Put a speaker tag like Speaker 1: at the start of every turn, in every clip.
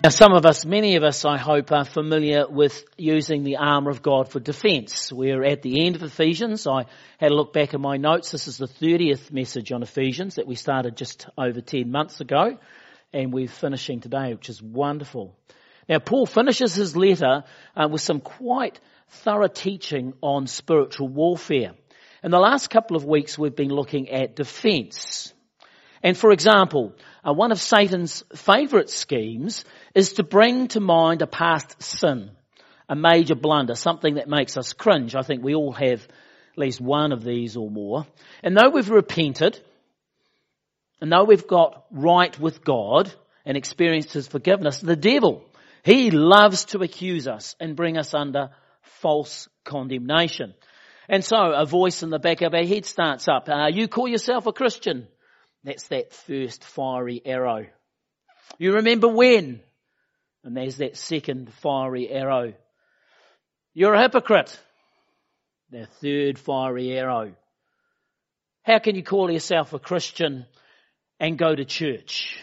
Speaker 1: Now some of us, many of us I hope are familiar with using the armour of God for defence. We're at the end of Ephesians. I had a look back at my notes. This is the 30th message on Ephesians that we started just over 10 months ago and we're finishing today, which is wonderful. Now Paul finishes his letter uh, with some quite thorough teaching on spiritual warfare. In the last couple of weeks we've been looking at defence. And for example, uh, one of Satan's favourite schemes is to bring to mind a past sin, a major blunder, something that makes us cringe. I think we all have at least one of these or more. And though we've repented, and though we've got right with God and experienced His forgiveness, the devil, he loves to accuse us and bring us under false condemnation. And so a voice in the back of our head starts up, uh, you call yourself a Christian. That's that first fiery arrow. You remember when? And there's that second fiery arrow. You're a hypocrite. The third fiery arrow. How can you call yourself a Christian and go to church?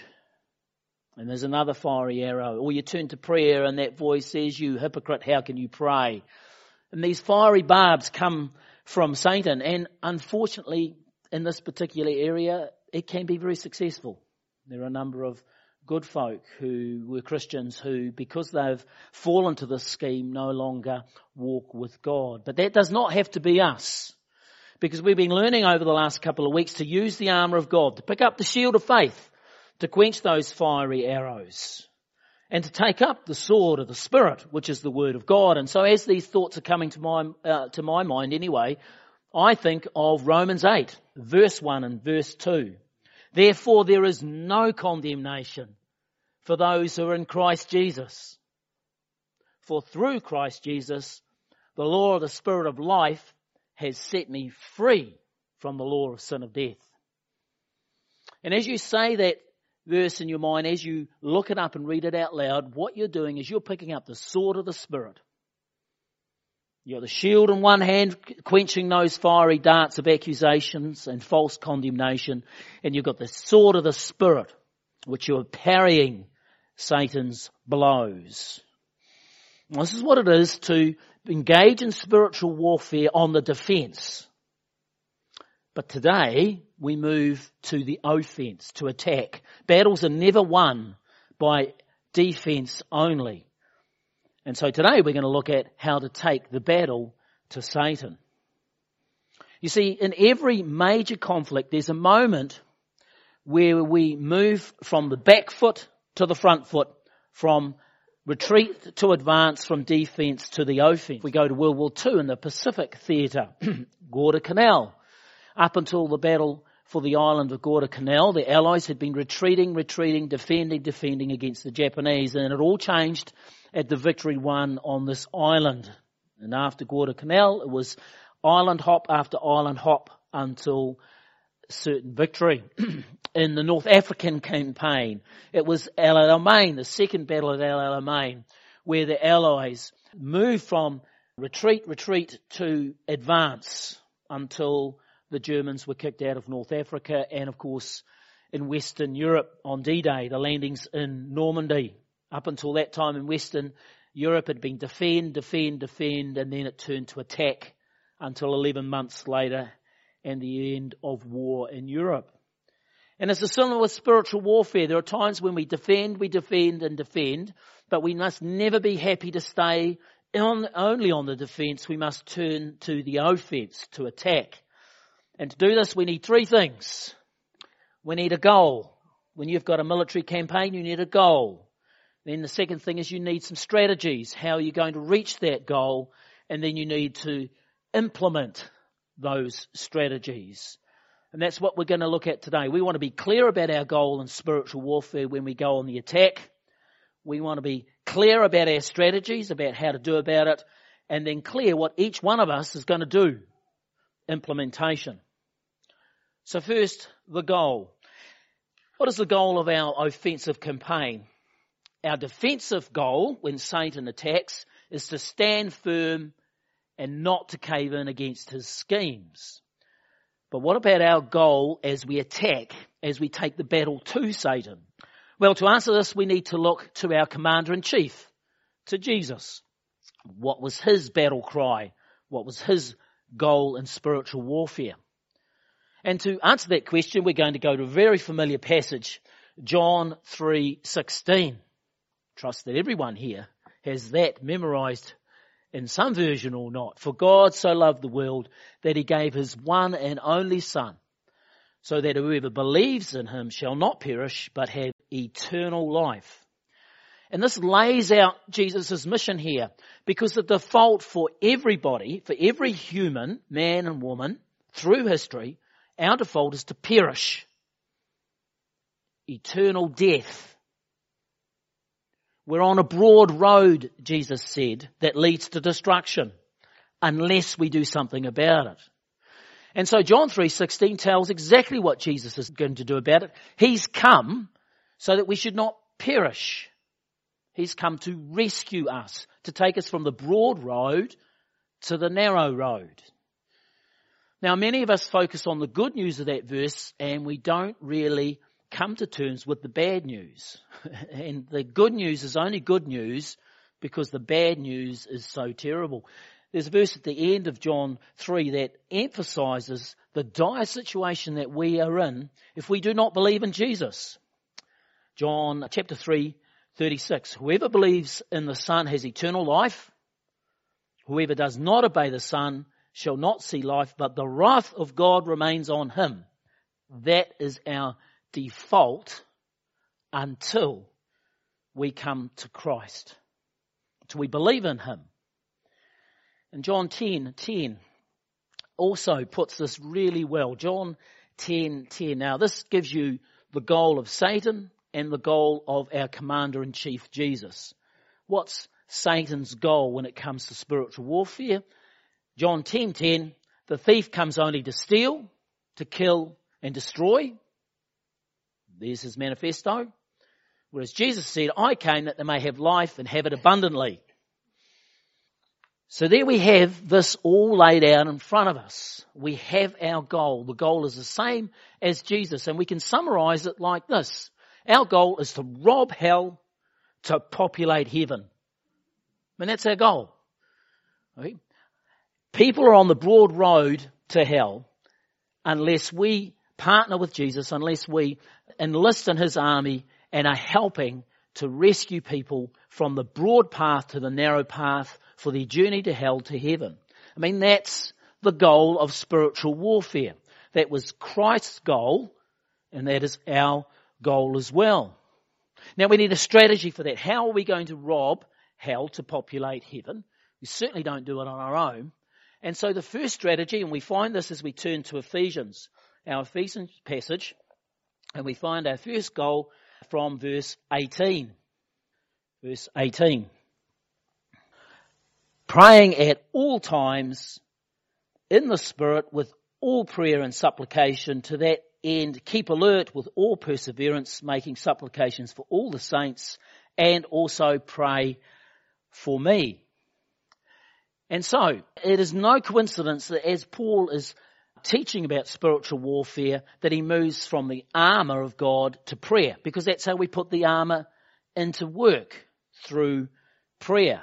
Speaker 1: And there's another fiery arrow. Or you turn to prayer and that voice says, you hypocrite, how can you pray? And these fiery barbs come from Satan. And unfortunately, in this particular area, it can be very successful. There are a number of good folk who were Christians who, because they've fallen to this scheme, no longer walk with God. But that does not have to be us. Because we've been learning over the last couple of weeks to use the armour of God, to pick up the shield of faith, to quench those fiery arrows, and to take up the sword of the Spirit, which is the Word of God. And so as these thoughts are coming to my, uh, to my mind anyway, I think of Romans 8, verse 1 and verse 2. Therefore there is no condemnation for those who are in Christ Jesus. For through Christ Jesus, the law of the Spirit of life has set me free from the law of sin of death. And as you say that verse in your mind, as you look it up and read it out loud, what you're doing is you're picking up the sword of the Spirit You've got the shield in one hand, quenching those fiery darts of accusations and false condemnation. And you've got the sword of the Spirit, which you're parrying Satan's blows. this is what it is to engage in spiritual warfare on the defense. But today, we move to the offense, to attack. Battles are never won by defense only. And so today we're going to look at how to take the battle to Satan. You see, in every major conflict, there's a moment where we move from the back foot to the front foot, from retreat to advance, from defense to the offense. We go to World War II in the Pacific Theatre, Guadalcanal. Up until the battle for the island of Guadalcanal, the Allies had been retreating, retreating, defending, defending against the Japanese, and it all changed at the victory won on this island. And after Guadalcanal, it was island hop after island hop until certain victory. In the North African campaign, it was El Alamein, the second battle at El Alamein, where the Allies moved from retreat, retreat to advance until the Germans were kicked out of North Africa and of course in Western Europe on D-Day, the landings in Normandy. Up until that time in Western Europe had been defend, defend, defend, and then it turned to attack until 11 months later and the end of war in Europe. And it's a similar with spiritual warfare. There are times when we defend, we defend and defend, but we must never be happy to stay on, only on the defense. We must turn to the offense, to attack. And to do this, we need three things. We need a goal. When you've got a military campaign, you need a goal. Then the second thing is you need some strategies. How are you going to reach that goal? And then you need to implement those strategies. And that's what we're going to look at today. We want to be clear about our goal in spiritual warfare when we go on the attack. We want to be clear about our strategies, about how to do about it, and then clear what each one of us is going to do. Implementation. So first, the goal. What is the goal of our offensive campaign? Our defensive goal when Satan attacks is to stand firm and not to cave in against his schemes. But what about our goal as we attack, as we take the battle to Satan? Well, to answer this, we need to look to our commander in chief, to Jesus. What was his battle cry? What was his goal in spiritual warfare? And to answer that question, we're going to go to a very familiar passage, John 3:16. Trust that everyone here has that memorized in some version or not. For God so loved the world that he gave his one and only son so that whoever believes in him shall not perish but have eternal life. And this lays out Jesus' mission here because the default for everybody, for every human, man and woman, through history, our default is to perish. Eternal death. We're on a broad road, Jesus said, that leads to destruction unless we do something about it. And so John 3.16 tells exactly what Jesus is going to do about it. He's come so that we should not perish. He's come to rescue us, to take us from the broad road to the narrow road. Now many of us focus on the good news of that verse and we don't really come to terms with the bad news. and the good news is only good news because the bad news is so terrible. There's a verse at the end of John 3 that emphasizes the dire situation that we are in if we do not believe in Jesus. John chapter 3, 36. Whoever believes in the Son has eternal life. Whoever does not obey the Son shall not see life, but the wrath of God remains on him. That is our default until we come to Christ. Until we believe in Him. And John 10, 10 also puts this really well. John 10, 10. Now this gives you the goal of Satan and the goal of our commander in chief, Jesus. What's Satan's goal when it comes to spiritual warfare? John 10, 10. The thief comes only to steal, to kill and destroy. There's his manifesto. Whereas Jesus said, I came that they may have life and have it abundantly. So there we have this all laid out in front of us. We have our goal. The goal is the same as Jesus and we can summarize it like this. Our goal is to rob hell to populate heaven. I mean, that's our goal. Right? People are on the broad road to hell unless we partner with Jesus unless we enlist in his army and are helping to rescue people from the broad path to the narrow path for their journey to hell to heaven. I mean, that's the goal of spiritual warfare. That was Christ's goal and that is our goal as well. Now we need a strategy for that. How are we going to rob hell to populate heaven? We certainly don't do it on our own. And so the first strategy, and we find this as we turn to Ephesians, our Ephesians passage, and we find our first goal from verse 18. Verse 18. Praying at all times in the Spirit with all prayer and supplication to that end keep alert with all perseverance making supplications for all the saints and also pray for me. And so, it is no coincidence that as Paul is teaching about spiritual warfare that he moves from the armor of God to prayer because that's how we put the armor into work through prayer.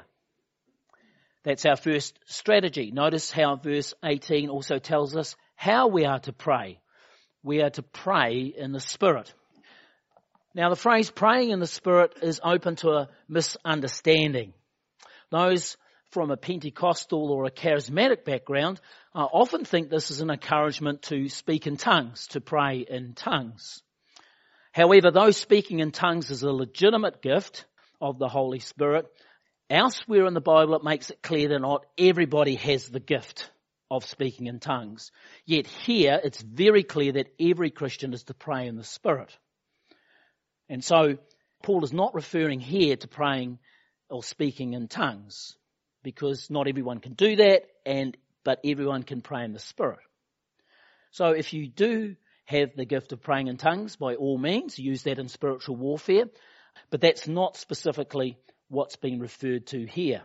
Speaker 1: That's our first strategy. Notice how verse 18 also tells us how we are to pray. We are to pray in the Spirit. Now the phrase praying in the Spirit is open to a misunderstanding. Those from a Pentecostal or a charismatic background I often think this is an encouragement to speak in tongues, to pray in tongues. However, though speaking in tongues is a legitimate gift of the Holy Spirit, elsewhere in the Bible it makes it clear that not everybody has the gift of speaking in tongues. Yet here it's very clear that every Christian is to pray in the Spirit. And so Paul is not referring here to praying or speaking in tongues because not everyone can do that and but everyone can pray in the Spirit. So if you do have the gift of praying in tongues, by all means, use that in spiritual warfare, but that's not specifically what's being referred to here.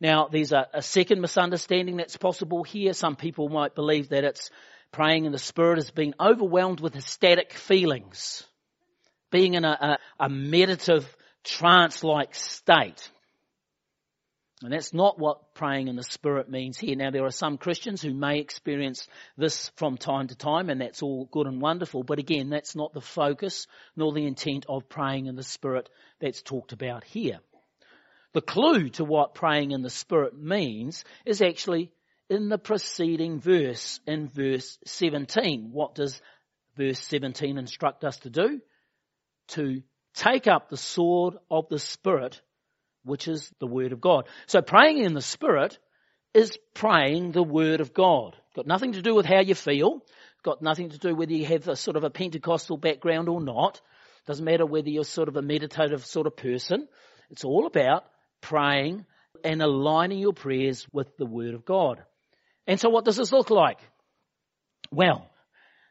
Speaker 1: Now, there's a, a, second misunderstanding that's possible here. Some people might believe that it's praying in the Spirit as being overwhelmed with ecstatic feelings. being in a, a, a meditative trance-like state. And that's not what praying in the Spirit means here. Now there are some Christians who may experience this from time to time and that's all good and wonderful. But again, that's not the focus nor the intent of praying in the Spirit that's talked about here. The clue to what praying in the Spirit means is actually in the preceding verse, in verse 17. What does verse 17 instruct us to do? To take up the sword of the Spirit which is the Word of God. So praying in the Spirit is praying the Word of God. Got nothing to do with how you feel. Got nothing to do whether you have a sort of a Pentecostal background or not. Doesn't matter whether you're sort of a meditative sort of person. It's all about praying and aligning your prayers with the Word of God. And so what does this look like? Well,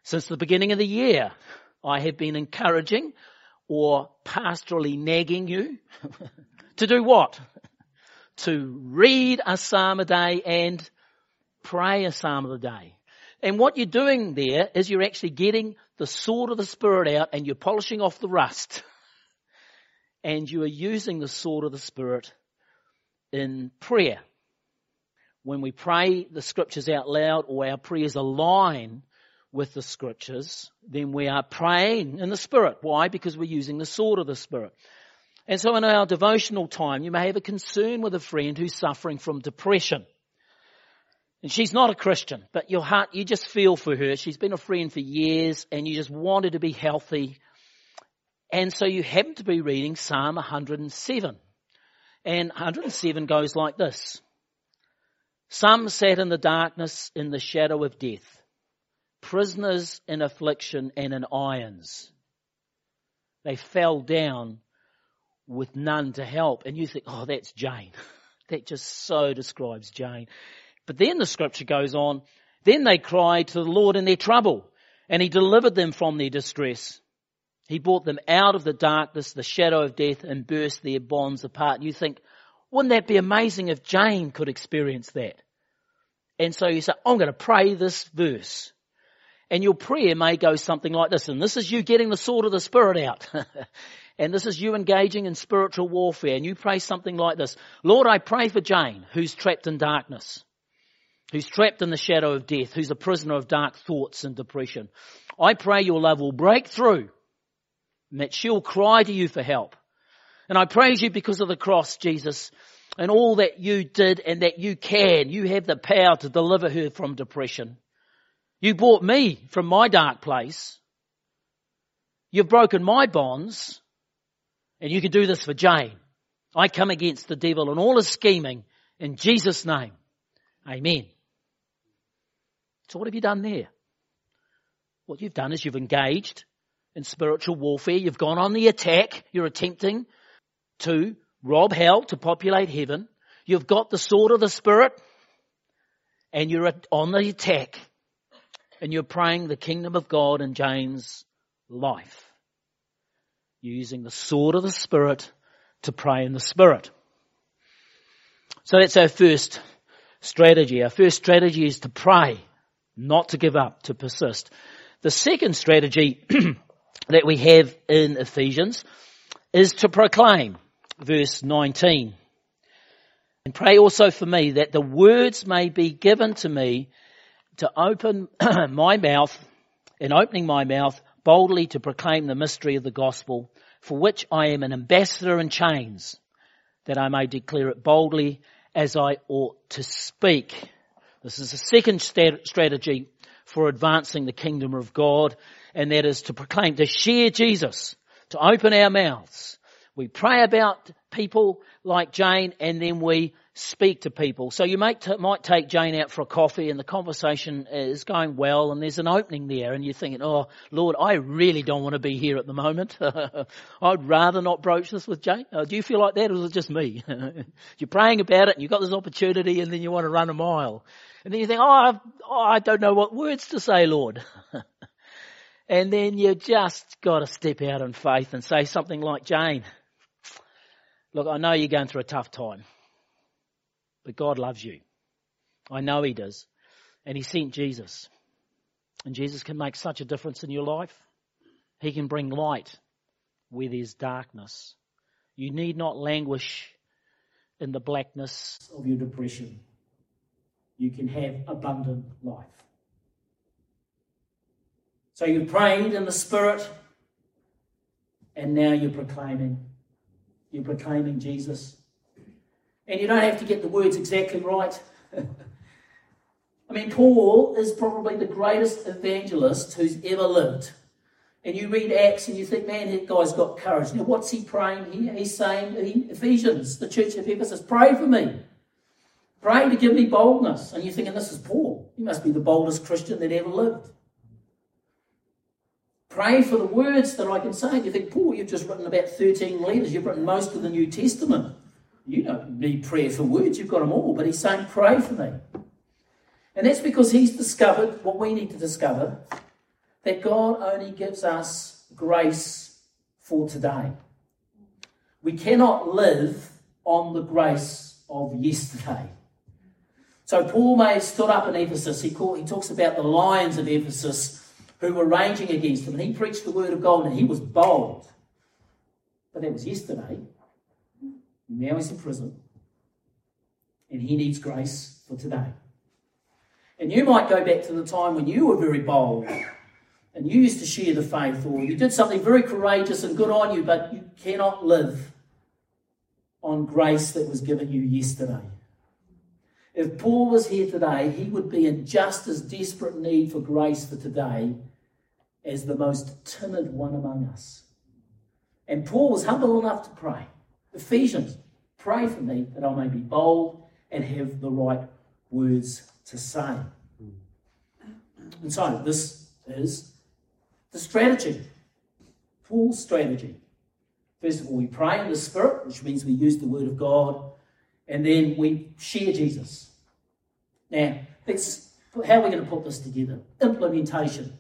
Speaker 1: since the beginning of the year, I have been encouraging or pastorally nagging you To do what? to read a psalm a day and pray a psalm of the day. And what you're doing there is you're actually getting the sword of the Spirit out and you're polishing off the rust. And you are using the sword of the Spirit in prayer. When we pray the scriptures out loud or our prayers align with the scriptures, then we are praying in the Spirit. Why? Because we're using the sword of the Spirit. And so in our devotional time, you may have a concern with a friend who's suffering from depression. And she's not a Christian, but your heart, you just feel for her. She's been a friend for years and you just want her to be healthy. And so you happen to be reading Psalm 107. And 107 goes like this. Some sat in the darkness in the shadow of death, prisoners in affliction and in irons. They fell down with none to help. And you think, oh, that's Jane. that just so describes Jane. But then the scripture goes on, then they cried to the Lord in their trouble, and he delivered them from their distress. He brought them out of the darkness, the shadow of death, and burst their bonds apart. You think, wouldn't that be amazing if Jane could experience that? And so you say, I'm going to pray this verse. And your prayer may go something like this, and this is you getting the sword of the Spirit out. and this is you engaging in spiritual warfare, and you pray something like this, Lord, I pray for Jane, who's trapped in darkness, who's trapped in the shadow of death, who's a prisoner of dark thoughts and depression. I pray your love will break through, and that she'll cry to you for help. And I praise you because of the cross, Jesus, and all that you did and that you can. You have the power to deliver her from depression. You brought me from my dark place. You've broken my bonds. And you can do this for Jane. I come against the devil and all his scheming in Jesus' name. Amen. So what have you done there? What you've done is you've engaged in spiritual warfare. You've gone on the attack. You're attempting to rob hell to populate heaven. You've got the sword of the Spirit and you're on the attack and you're praying the kingdom of God in Jane's life. You're using the sword of the Spirit to pray in the Spirit. So that's our first strategy. Our first strategy is to pray, not to give up, to persist. The second strategy that we have in Ephesians is to proclaim, verse 19. And pray also for me that the words may be given to me to open my mouth, in opening my mouth, boldly to proclaim the mystery of the gospel, for which I am an ambassador in chains, that I may declare it boldly as I ought to speak. This is the second strategy for advancing the kingdom of God, and that is to proclaim, to share Jesus, to open our mouths. We pray about people like Jane, and then we speak to people. So you might, t- might take Jane out for a coffee and the conversation is going well and there's an opening there and you're thinking, oh Lord, I really don't want to be here at the moment. I'd rather not broach this with Jane. Uh, do you feel like that or is it just me? you're praying about it and you've got this opportunity and then you want to run a mile. And then you think, oh, oh I don't know what words to say, Lord. and then you just got to step out in faith and say something like Jane. Look, I know you're going through a tough time. But God loves you. I know He does. And He sent Jesus. And Jesus can make such a difference in your life. He can bring light where there's darkness. You need not languish in the blackness of your depression. You can have abundant life. So you prayed in the Spirit, and now you're proclaiming. You're proclaiming Jesus. And you don't have to get the words exactly right. I mean, Paul is probably the greatest evangelist who's ever lived. And you read Acts and you think, man, that guy's got courage. Now, what's he praying here? He's saying, Ephesians, the church of Ephesus, pray for me. Pray to give me boldness. And you're thinking, this is Paul. He must be the boldest Christian that ever lived. Pray for the words that I can say. And you think, Paul, you've just written about 13 letters. You've written most of the New Testament. You don't need prayer for words, you've got them all. But he's saying, pray for me. And that's because he's discovered what we need to discover that God only gives us grace for today. We cannot live on the grace of yesterday. So Paul may have stood up in Ephesus. He, called, he talks about the lions of Ephesus who were raging against him. And he preached the word of God and he was bold. But that was yesterday. Now he's in prison. And he needs grace for today. And you might go back to the time when you were very bold and you used to share the faith, or you did something very courageous and good on you, but you cannot live on grace that was given you yesterday. If Paul was here today, he would be in just as desperate need for grace for today as the most timid one among us. And Paul was humble enough to pray. Ephesians, pray for me that I may be bold and have the right words to say. And so, this is the strategy. Paul's strategy. First of all, we pray in the Spirit, which means we use the Word of God, and then we share Jesus. Now, let's, how are we going to put this together? Implementation.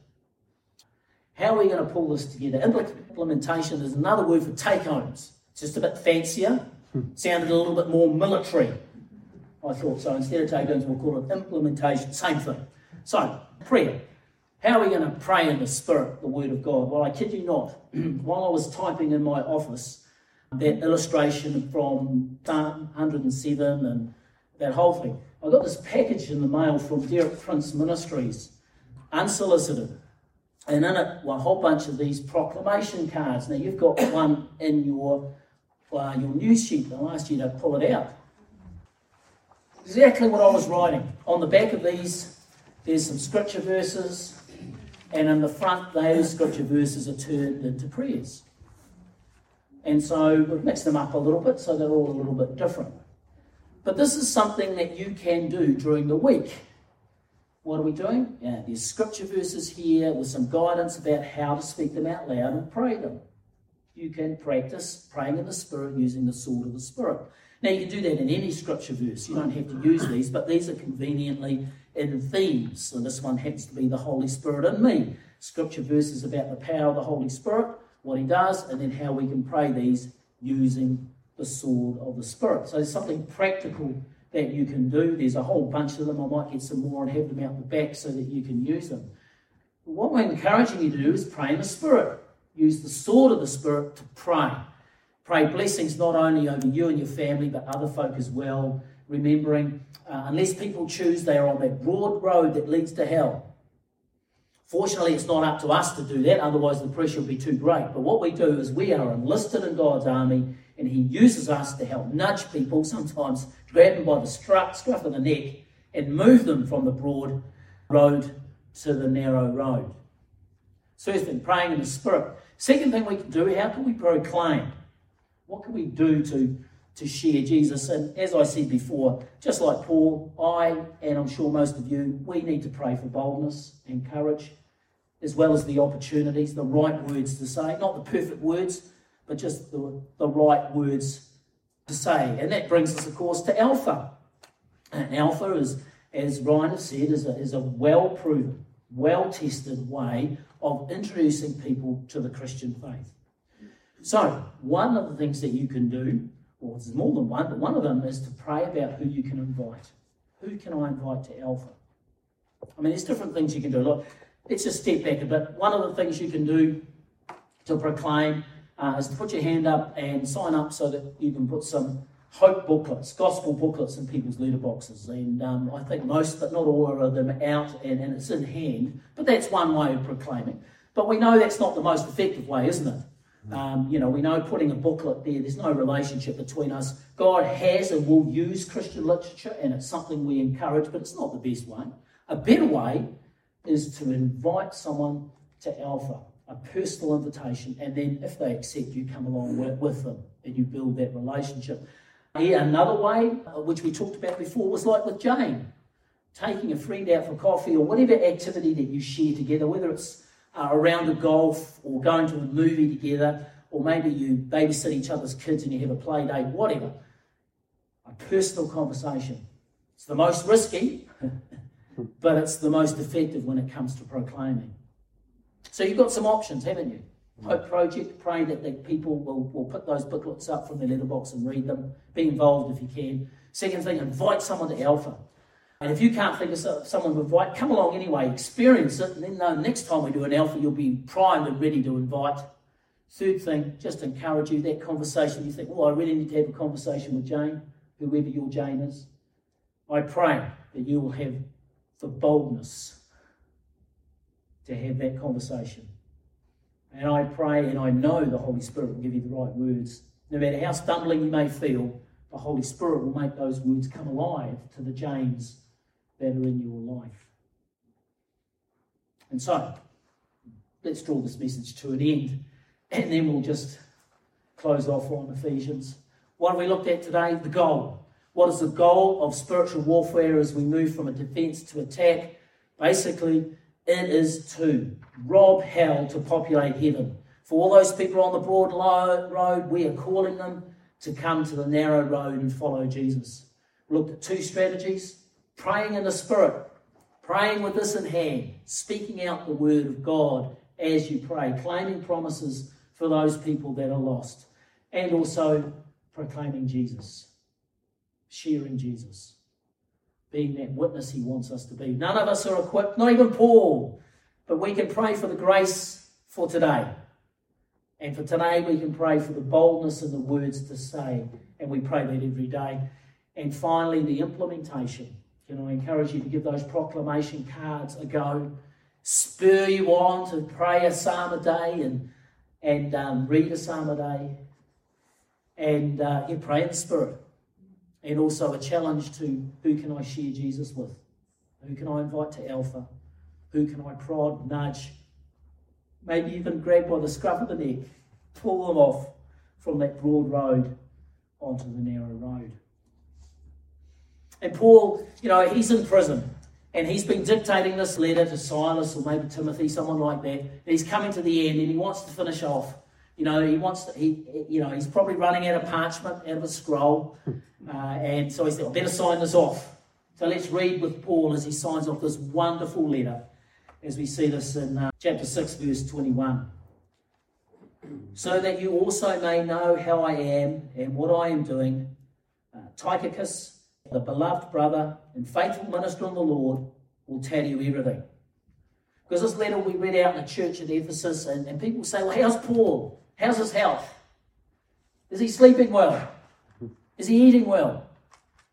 Speaker 1: How are we going to pull this together? Implementation is another word for take homes. It's just a bit fancier, hmm. sounded a little bit more military. I thought so. Instead of take homes, we'll call it implementation. Same thing. So, prayer. How are we going to pray in the Spirit, the Word of God? Well, I kid you not. While I was typing in my office, that illustration from Psalm 107 and that whole thing, I got this package in the mail from Derek Prince Ministries, unsolicited. And in it were a whole bunch of these proclamation cards. Now, you've got one in your, uh, your news sheet. and I'll ask you to pull it out. Exactly what I was writing. On the back of these, there's some scripture verses, and in the front, those scripture verses are turned into prayers. And so we've mixed them up a little bit so they're all a little bit different. But this is something that you can do during the week. What are we doing? Yeah, there's scripture verses here with some guidance about how to speak them out loud and pray them. You can practice praying in the Spirit using the sword of the Spirit. Now, you can do that in any scripture verse. You don't have to use these, but these are conveniently in themes. So this one happens to be the Holy Spirit in me. Scripture verses about the power of the Holy Spirit, what he does, and then how we can pray these using the sword of the Spirit. So there's something practical that you can do. There's a whole bunch of them. I might get some more and have them out the back so that you can use them. What we're encouraging you to do is pray in the Spirit. Use the sword of the Spirit to pray. Pray blessings not only over you and your family, but other folk as well. Remembering, uh, unless people choose, they are on that broad road that leads to hell. Fortunately, it's not up to us to do that, otherwise, the pressure would be too great. But what we do is we are enlisted in God's army, and He uses us to help nudge people, sometimes grab them by the scruff, scruff of the neck, and move them from the broad road to the narrow road. First thing, praying in the Spirit. Second thing we can do, how can we proclaim? What can we do to, to share Jesus? And as I said before, just like Paul, I, and I'm sure most of you, we need to pray for boldness and courage, as well as the opportunities, the right words to say. Not the perfect words, but just the, the right words to say. And that brings us, of course, to Alpha. And Alpha is, as Ryan has said, is a, is a well proven, well tested way of introducing people to the Christian faith. So, one of the things that you can do, or there's more than one, but one of them is to pray about who you can invite. Who can I invite to Alpha? I mean, there's different things you can do. Look, let's just step back a bit. One of the things you can do to proclaim uh, is to put your hand up and sign up so that you can put some hope booklets, gospel booklets in people's letterboxes. And um, I think most, but not all of them out and, and it's in hand. But that's one way of proclaiming. But we know that's not the most effective way, isn't it? Um, you know, we know putting a booklet there, there's no relationship between us. God has and will use Christian literature, and it's something we encourage, but it's not the best way. A better way is to invite someone to Alpha, a personal invitation, and then if they accept, you come along with, with them and you build that relationship. Yeah, another way, uh, which we talked about before, was like with Jane, taking a friend out for coffee or whatever activity that you share together, whether it's uh, around a golf or going to a movie together, or maybe you babysit each other's kids and you have a play date, whatever. A personal conversation. It's the most risky, but it's the most effective when it comes to proclaiming. So you've got some options, haven't you? Hope Project, pray that, the people will, will put those booklets up from their letterbox and read them. Be involved if you can. Second thing, invite someone to Alpha. And if you can't think of someone to invite, come along anyway, experience it, and then the next time we do an Alpha, you'll be primed and ready to invite. Third thing, just encourage you that conversation. You think, well, I really need to have a conversation with Jane, whoever your Jane is. I pray that you will have the boldness to have that conversation. And I pray and I know the Holy Spirit will give you the right words. No matter how stumbling you may feel, the Holy Spirit will make those words come alive to the Janes that are in your life. And so, let's draw this message to an end, and then we'll just close off on Ephesians. What have we looked at today? The goal. What is the goal of spiritual warfare as we move from a defense to attack? Basically, it is to rob hell to populate heaven. For all those people on the broad road, we are calling them to come to the narrow road and follow Jesus. Looked at two strategies. Praying in the Spirit, praying with this in hand, speaking out the word of God as you pray, claiming promises for those people that are lost, and also proclaiming Jesus, sharing Jesus, being that witness He wants us to be. None of us are equipped, not even Paul, but we can pray for the grace for today. And for today, we can pray for the boldness and the words to say, and we pray that every day. And finally, the implementation. Can I encourage you to give those proclamation cards a go? Spur you on to pray a psalm a day and, and um, read a psalm a day. And uh, yeah, pray in the Spirit. And also a challenge to who can I share Jesus with? Who can I invite to Alpha? Who can I prod, nudge, maybe even grab by the scruff of the neck, pull them off from that broad road onto the narrow road. And Paul, you know, he's in prison and he's been dictating this letter to Silas or maybe Timothy, someone like that. And he's coming to the end and he wants to finish off. You know, he wants to, he, you know, he's probably running out of parchment, out of a scroll. Uh, and so he said, I better sign this off. So let's read with Paul as he signs off this wonderful letter as we see this in uh, chapter 6, verse 21. So that you also may know how I am and what I am doing, uh, Tychicus, the beloved brother and faithful minister in the Lord, will tell you everything. Because this letter we read out in the church at Ephesus, and, and people say, Well, how's Paul? How's his health? Is he sleeping well? Is he eating well?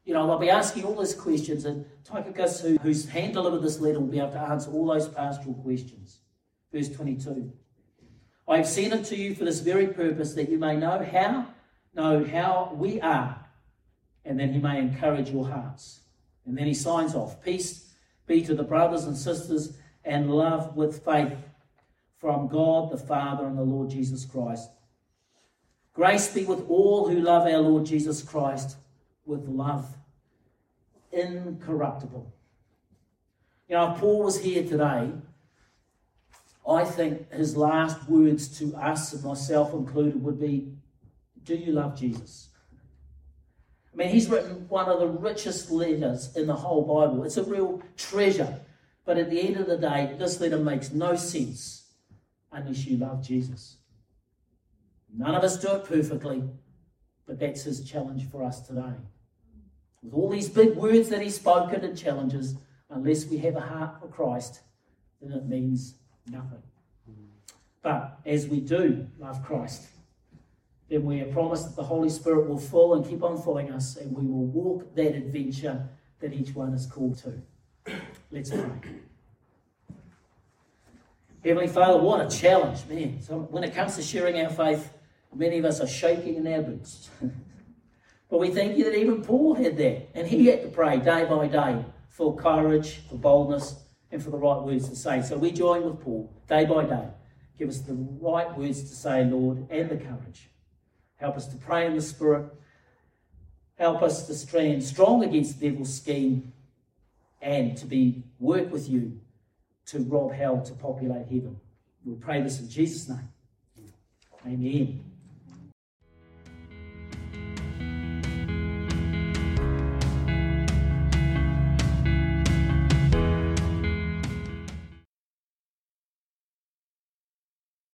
Speaker 1: You know, they'll be asking all those questions, and Tychicus, who, who's hand delivered this letter, will be able to answer all those pastoral questions. Verse 22. I have sent it to you for this very purpose, that you may know how, know how we are, and then he may encourage your hearts. And then he signs off. Peace be to the brothers and sisters, and love with faith from God the Father and the Lord Jesus Christ. Grace be with all who love our Lord Jesus Christ with love incorruptible. You know, if Paul was here today, I think his last words to us, and myself included, would be Do you love Jesus? I mean, he's written one of the richest letters in the whole Bible. It's a real treasure. But at the end of the day, this letter makes no sense unless you love Jesus. None of us do it perfectly, but that's his challenge for us today with all these big words that he's spoken and challenges, unless we have a heart for Christ, then it means nothing. But as we do love Christ, then we are promised that the Holy Spirit will fill and keep on filling us, and we will walk that adventure that each one is called to. Let's pray. Heavenly Father, what a challenge, man. So when it comes to sharing our faith, many of us are shaking in our boots. but we thank you that even Paul had that, and he had to pray day by day for courage, for boldness, and for the right words to say. So we join with Paul day by day. Give us the right words to say, Lord, and the courage. Help us to pray in the Spirit. Help us to stand strong against the devil's scheme and to be work with you to rob hell to populate heaven. We pray this in Jesus' name. Amen.